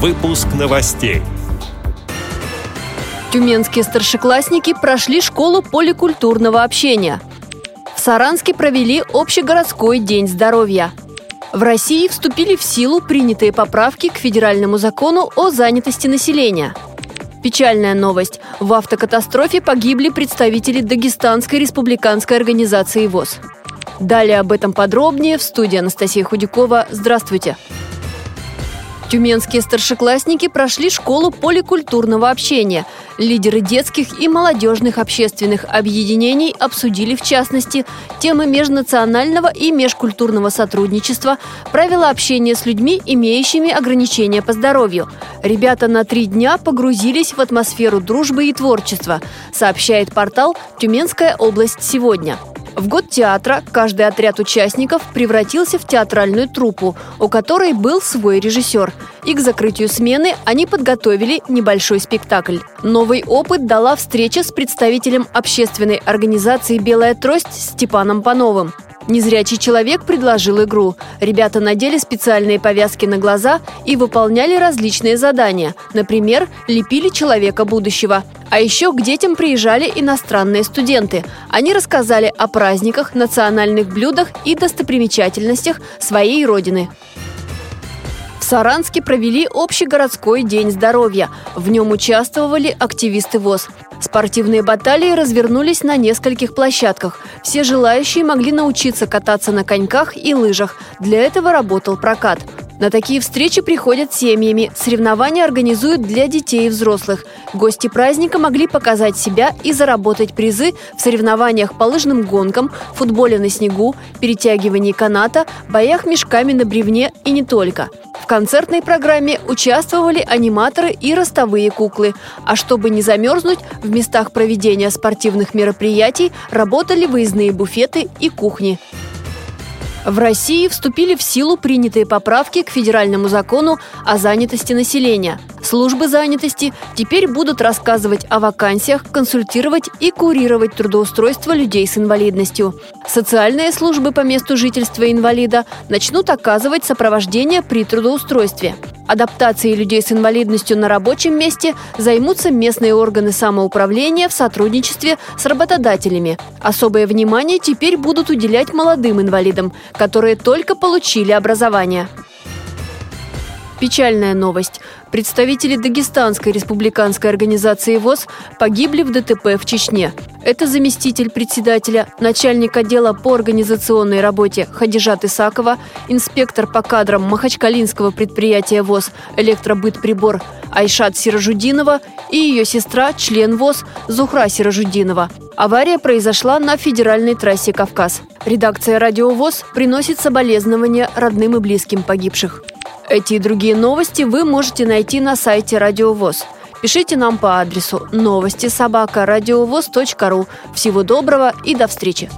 Выпуск новостей. Тюменские старшеклассники прошли школу поликультурного общения. В Саранске провели общегородской день здоровья. В России вступили в силу принятые поправки к федеральному закону о занятости населения. Печальная новость. В автокатастрофе погибли представители Дагестанской республиканской организации ВОЗ. Далее об этом подробнее в студии Анастасия Худякова. Здравствуйте. Тюменские старшеклассники прошли школу поликультурного общения. Лидеры детских и молодежных общественных объединений обсудили, в частности, темы межнационального и межкультурного сотрудничества, правила общения с людьми, имеющими ограничения по здоровью. Ребята на три дня погрузились в атмосферу дружбы и творчества, сообщает портал «Тюменская область сегодня». В год театра каждый отряд участников превратился в театральную труппу, у которой был свой режиссер. И к закрытию смены они подготовили небольшой спектакль. Новый опыт дала встреча с представителем общественной организации «Белая трость» Степаном Пановым. Незрячий человек предложил игру. Ребята надели специальные повязки на глаза и выполняли различные задания. Например, лепили человека будущего. А еще к детям приезжали иностранные студенты. Они рассказали о праздниках, национальных блюдах и достопримечательностях своей родины. Саранске провели общегородской день здоровья. В нем участвовали активисты ВОЗ. Спортивные баталии развернулись на нескольких площадках. Все желающие могли научиться кататься на коньках и лыжах. Для этого работал прокат. На такие встречи приходят семьями. Соревнования организуют для детей и взрослых. Гости праздника могли показать себя и заработать призы в соревнованиях по лыжным гонкам, футболе на снегу, перетягивании каната, боях мешками на бревне и не только – в концертной программе участвовали аниматоры и ростовые куклы. А чтобы не замерзнуть, в местах проведения спортивных мероприятий работали выездные буфеты и кухни. В России вступили в силу принятые поправки к федеральному закону о занятости населения. Службы занятости теперь будут рассказывать о вакансиях, консультировать и курировать трудоустройство людей с инвалидностью. Социальные службы по месту жительства инвалида начнут оказывать сопровождение при трудоустройстве. Адаптацией людей с инвалидностью на рабочем месте займутся местные органы самоуправления в сотрудничестве с работодателями. Особое внимание теперь будут уделять молодым инвалидам, которые только получили образование. Печальная новость. Представители Дагестанской республиканской организации ВОЗ погибли в ДТП в Чечне. Это заместитель председателя, начальник отдела по организационной работе Хадижат Исакова, инспектор по кадрам Махачкалинского предприятия ВОЗ «Электробытприбор» Айшат Сиражудинова и ее сестра, член ВОЗ Зухра Сиражудинова. Авария произошла на федеральной трассе «Кавказ». Редакция «Радио ВОЗ» приносит соболезнования родным и близким погибших. Эти и другие новости вы можете найти на сайте Радио ВОЗ. Пишите нам по адресу новости собака ру. Всего доброго и до встречи!